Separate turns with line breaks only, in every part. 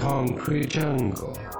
concrete jungle.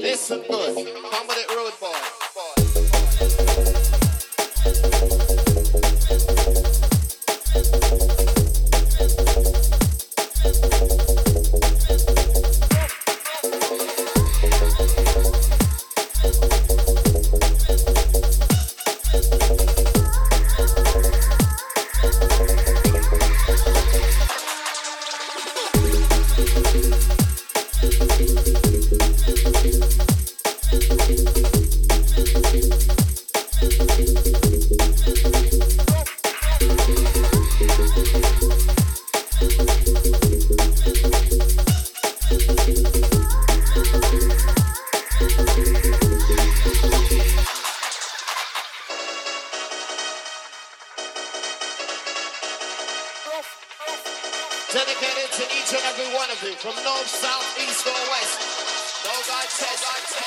Piece. Listen from north, south, east, or west. No God test.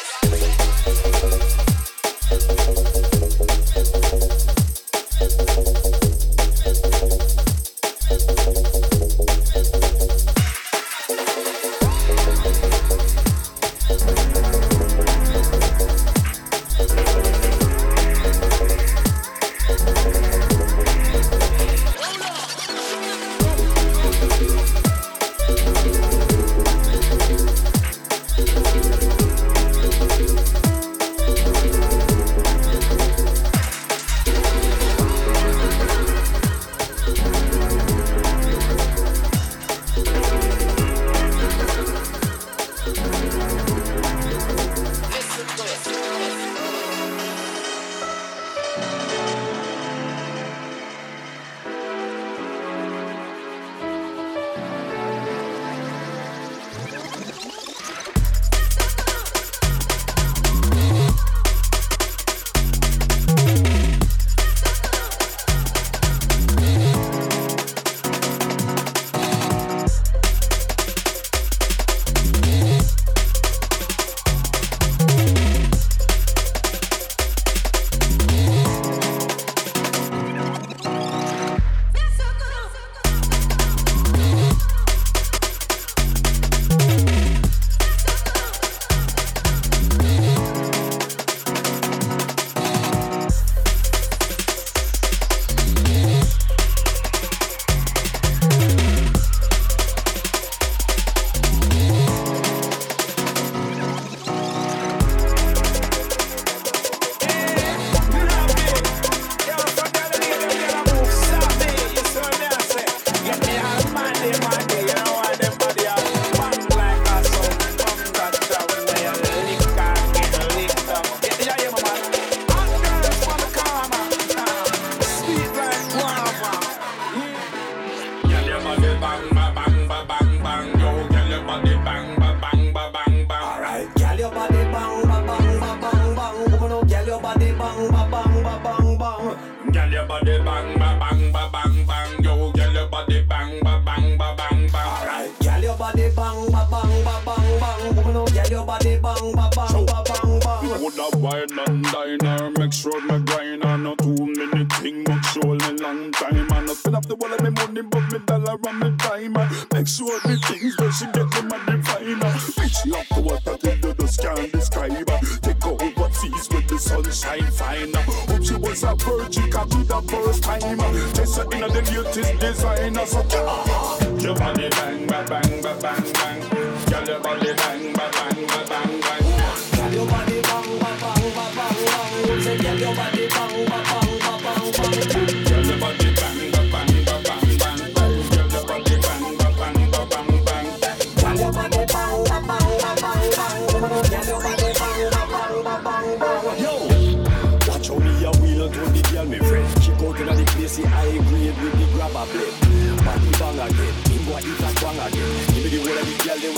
Inna the
place, he high grade with the grab grabber blade. Body bang again, him boy eat a twang again. Give me the whole of the girl, they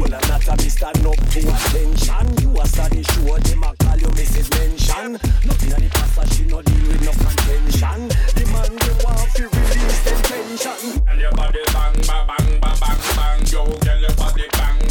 Well, I'm not a mister, up to attention. You a study sure them a call you Mrs. Mention. Nothing of the past, she no deal with no contention. The man they want to release them tension.
And your body bang, ba bang, ba bang, bang, yo, girl, your body bang.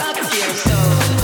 up your
soul.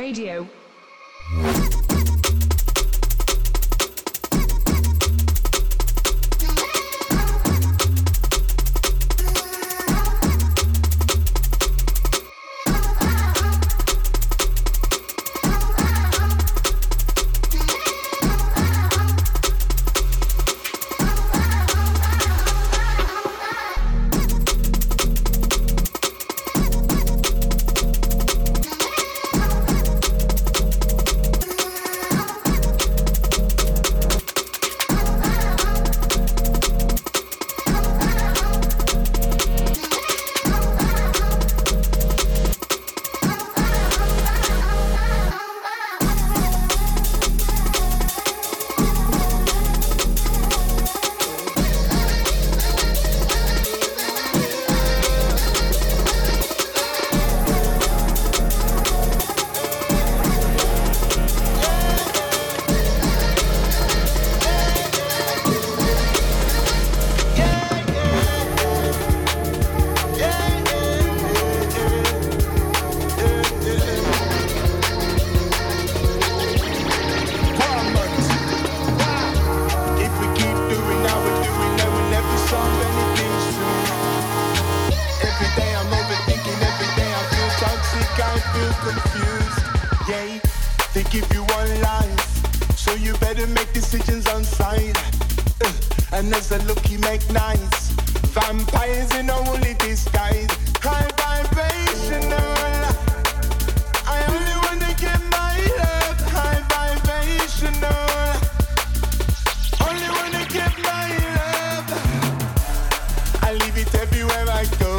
Radio. And
as the look you make nice, vampires in a woolly disguise, high vibrational. I only wanna give my love high vibrational. Only wanna give my love. I leave it everywhere I go.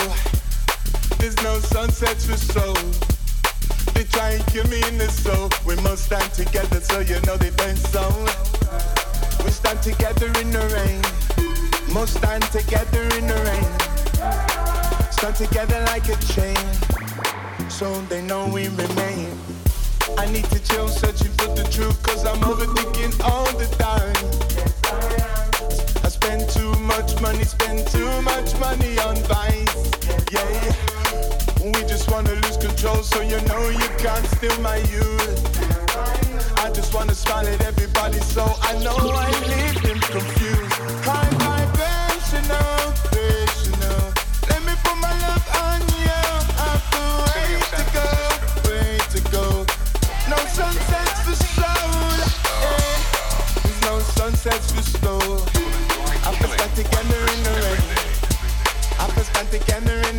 There's no sunsets for soul. They try and kill me in the soul. We must stand together so you know they been so. Stand together in the rain. Must stand together in the rain. Stand together like a chain. So they know we remain. I need to chill, searching for the truth, cause I'm overthinking all the time. I spend too much money, spend too much money on vice. Yeah, we just wanna lose control, so you know you can't steal my youth. I just wanna smile at everybody, so I know I leave them confused. High vibrational, vibrational. Let me put my love on you. I've the way to go, way to go. No sunsets for soul. There's no sunsets for soul. I can stand together in the rain. I can stand together in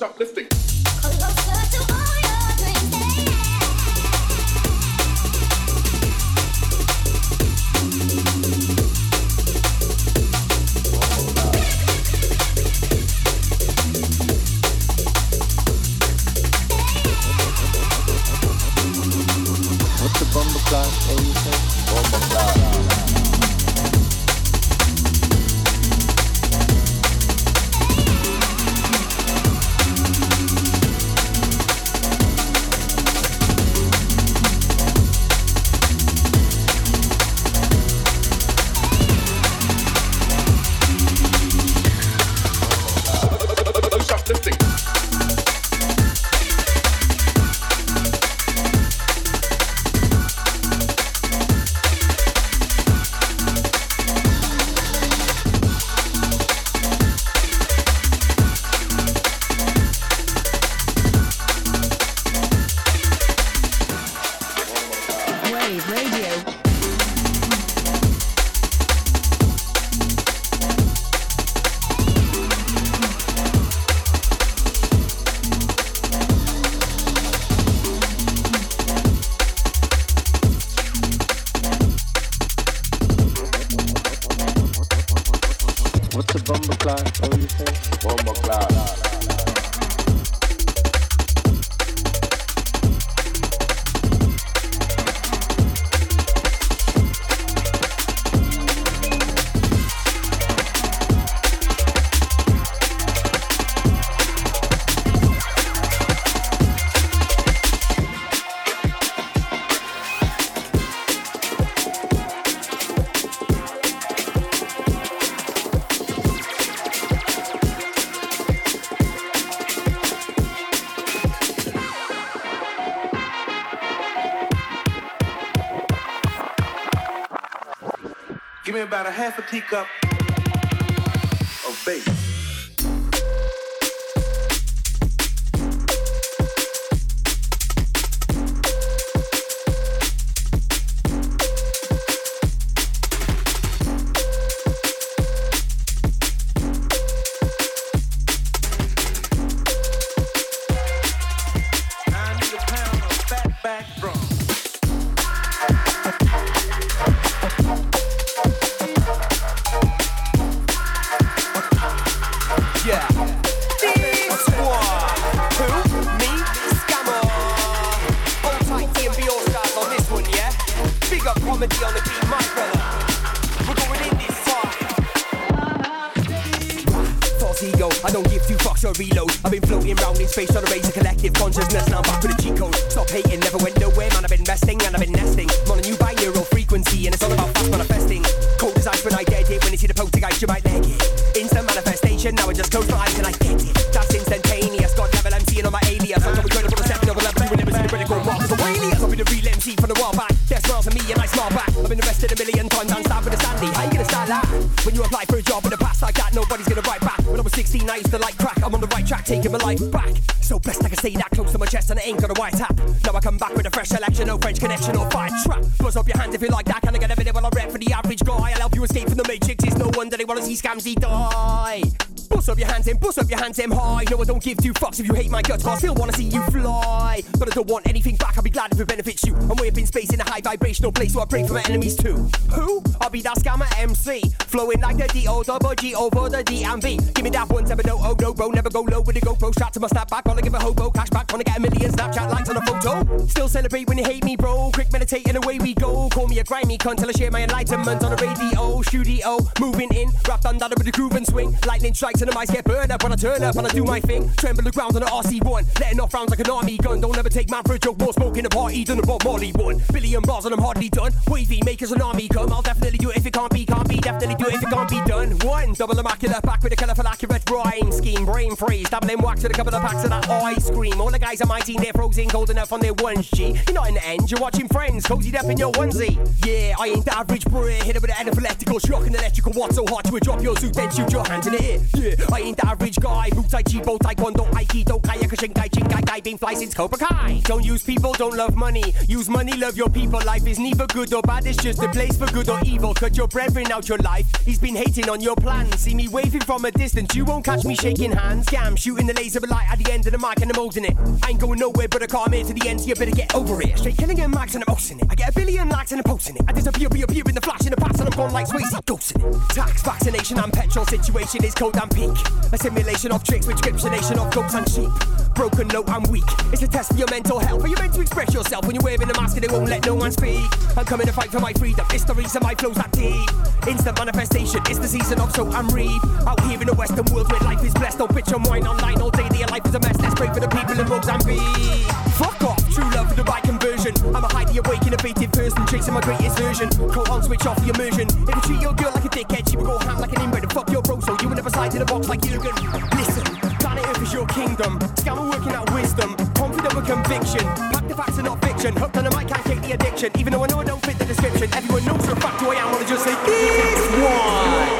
shoplifting.
Class? What you say? Bomber class.
Give half a teacup
been and I've been nesting. On a new binaural frequency, and it's all about fast manifesting. Cold as ice when I get it. When you see the poltergeist, you might leg it. Instant manifestation, now I just close my eyes and I get 16, I used to like crack. I'm on the right track, taking my life back. So blessed I can say that close to my chest and it ain't got a white tap. Now I come back with a fresh selection, no French connection or fire trap. Buzz up your hands if you like that. Can I get a minute while I rap for the average guy? I'll help you escape from the matrix. It's no wonder they wanna see scamsy die. Bust up your hands in, bust up your hands in high. No, I don't give two fucks if you hate my guts, but I still wanna see you fly. But I don't want anything back, I'll be glad if it benefits you. I'm way up in space in a high vibrational place, so I pray for my enemies too. Who? I'll be that Skamma MC, flowing like the D-O double G over the DMV. Give me that one, seven, no, oh, no, bro, never go low with the GoPro strap to my snapback. Wanna give a hobo cash back, wanna get a million Snapchat likes on a photo. Still celebrate when you hate me, bro. Quick meditating, away we go. Call me a grimy cunt till I share my enlightenment on the radio, studio. Moving in, wrapped under with the groove and swing. Lightning strikes and mice get burned up when I turn up and I do my thing. Tremble the ground on the RC1, letting off rounds like an army gun. Don't ever take man for a joke, more smoke in a party than a Bob Marley one. Billion bars and I'm hardly done. Wavy, make us an army come. I'll definitely do it if it can't be, can't be. Definitely do it if it can't be done. One, double immaculate back with a colourful accurate rhyme scheme. Brain freeze, doubling wax with a couple of packs of that ice cream. All the guys on my team, they're frozen golden up on their one G. You're not in the end, you're watching friends, cozied up in your onesie. Yeah, I ain't the average Brit, hit it with an epileptical shock and electrical watt so hard you would drop your suit, then shoot your hands in the air. Yeah, I ain't the average guy. Muay Thai, Chibo, Taekwondo, Aikido, Kaya, Kai, Jinkai, Kai, been fly since Cobra Kai. Don't use people, don't love money. Use money, love your people. Life is neither good or bad, it's just a place for good or evil. Cut your brethren out your life. He's been hating on your plans. See me waving from a distance, you won't catch me shaking hands. I'm shooting the laser light at the end of the mic and I'm holding it. I ain't going nowhere but a car, here to the end, so you better get over it. Straight killing and max and I'm hosting it. I get a billion likes and I'm posting it. I disappear, reappear in the flash in the past and I'm gone like Swayze, ghosting it. Tax, vaccination, and petrol situation is cold and peak. A simulation of tricks, prescriptionation of goats and sheep. Broken, I'm weak. It's a test for your mental health. Are you meant to express yourself when you're wearing a mask and they won't let no one speak? I'm coming to fight for my freedom. It's the reason my flow's that deep. Instant manifestation. It's the season of so I'm reap. Out here in the Western world where life is blessed. Don't bitch and whine online all day. Their life is a mess. Let's pray for the people in Mozambique. Fuck off. True love for the right I'm a highly awake, innovative person chasing my greatest version. Call on, switch off the immersion. If you treat your girl like a dickhead, she will go ham like an inbred and fuck your bro. So you will never slide in a box like Jurgen. Listen, planet Earth is your kingdom. Skamma working out wisdom. Confident with conviction. Pack the facts and not fiction. Hooked on the mic, can't take the addiction. Even though I know I don't fit the description. Everyone knows for a fact who I am. Wanna just say this one.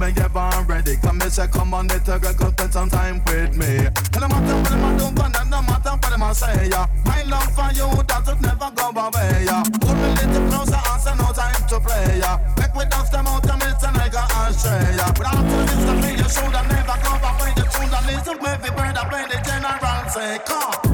me, ever ready. Come me say, come on, little girl, come spend some time with me. And no matter what them a do, but no matter what them a say, yeah. My love for you, that will never go away, yeah. Hold me little closer, answer, no time to play, yeah. Make we dust them out, and it's a nigga ashtray, yeah. Without to listen to me, you should have never go back when you should have listened every bird that play the general say, come.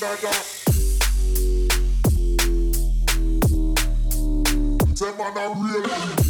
Dada. Say man a real.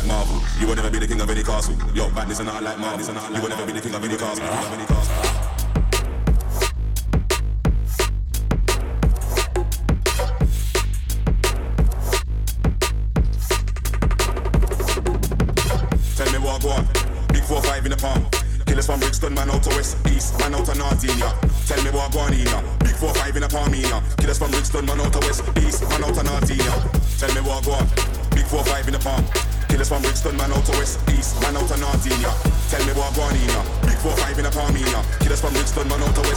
like
Marvel. You will never be the king of any castle. Yo, badness and I like Marvel. You will never be the king of any castle. Tell me what going in. Big four five in a Palmina. Killers from Brixton, man out of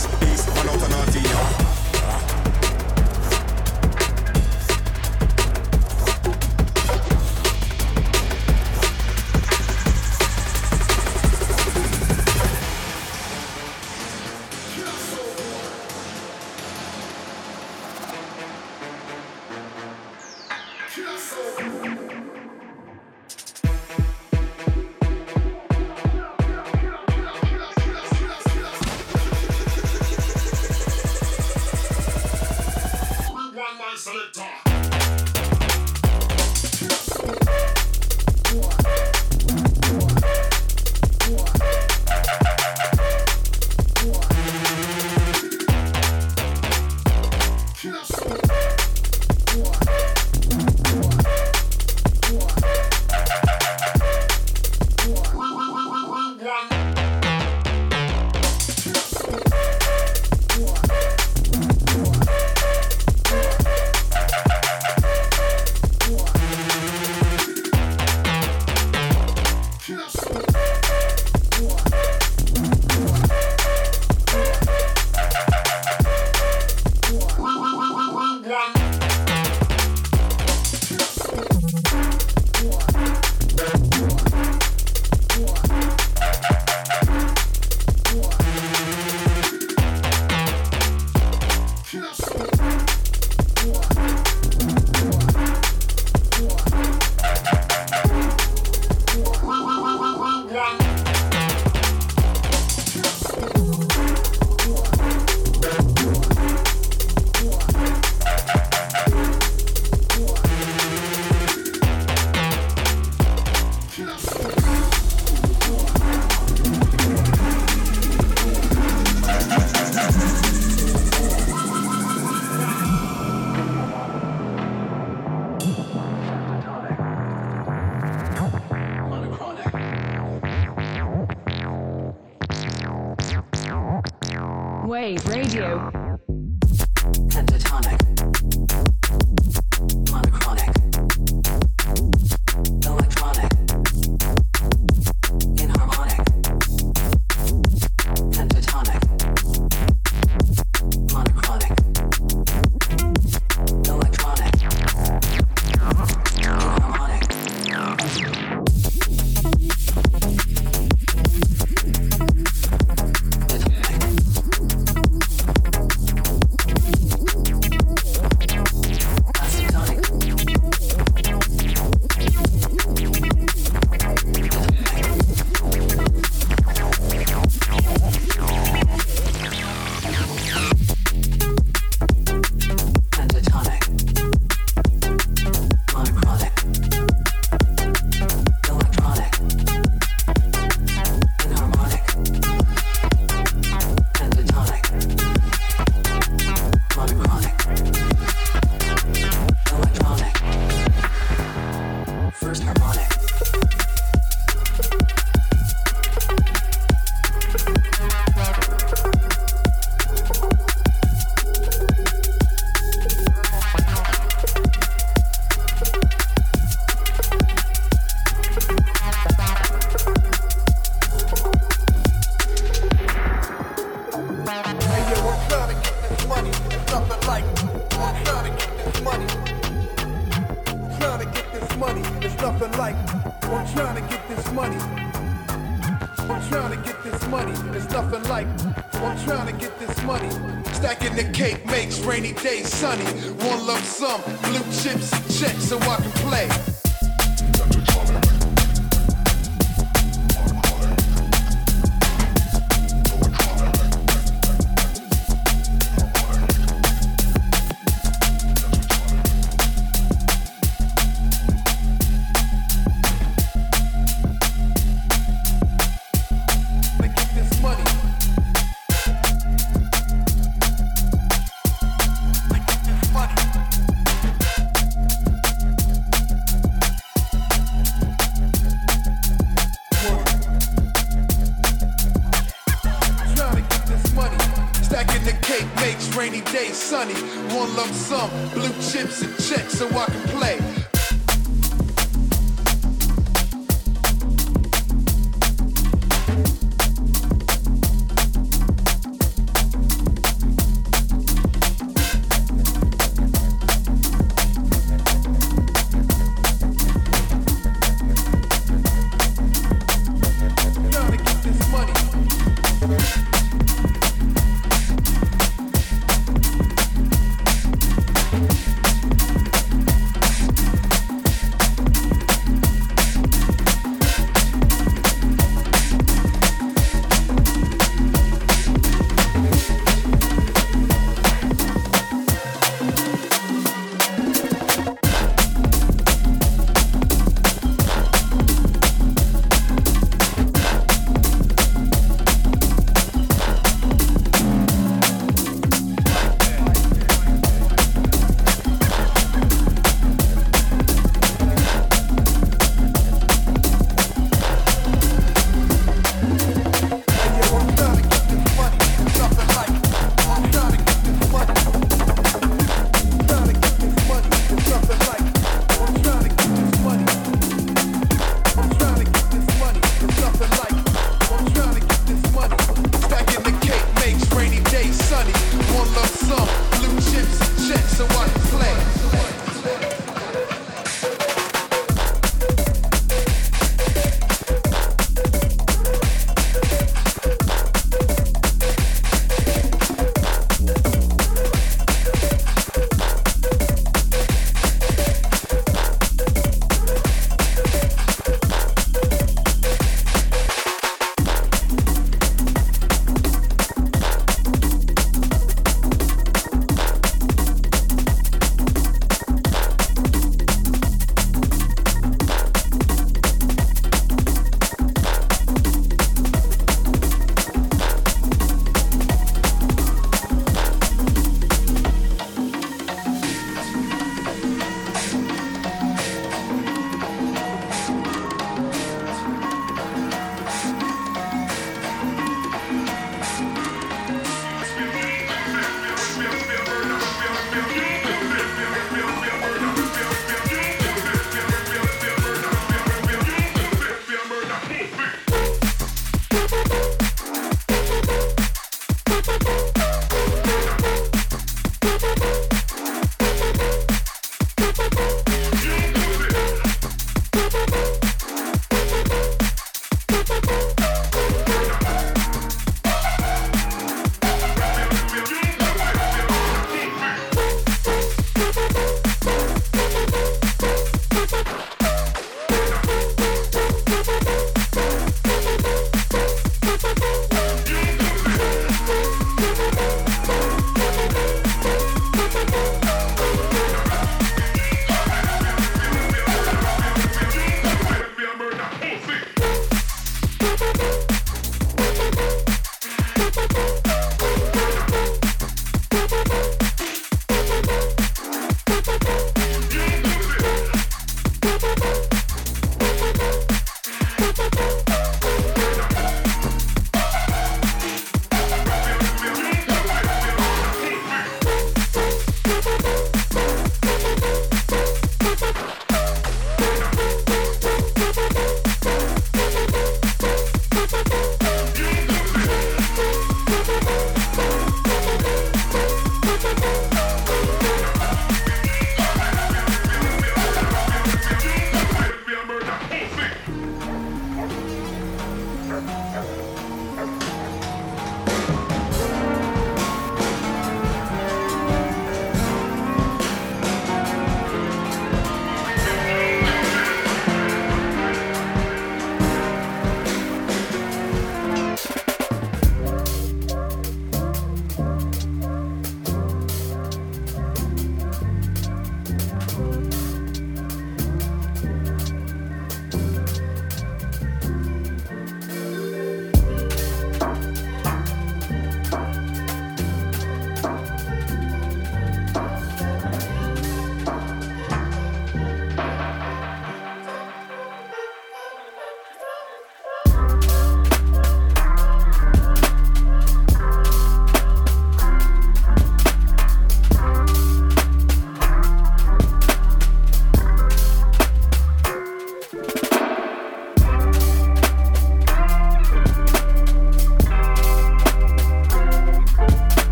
Makes rainy days, sunny. One lump sum, blue chips and checks so I can play.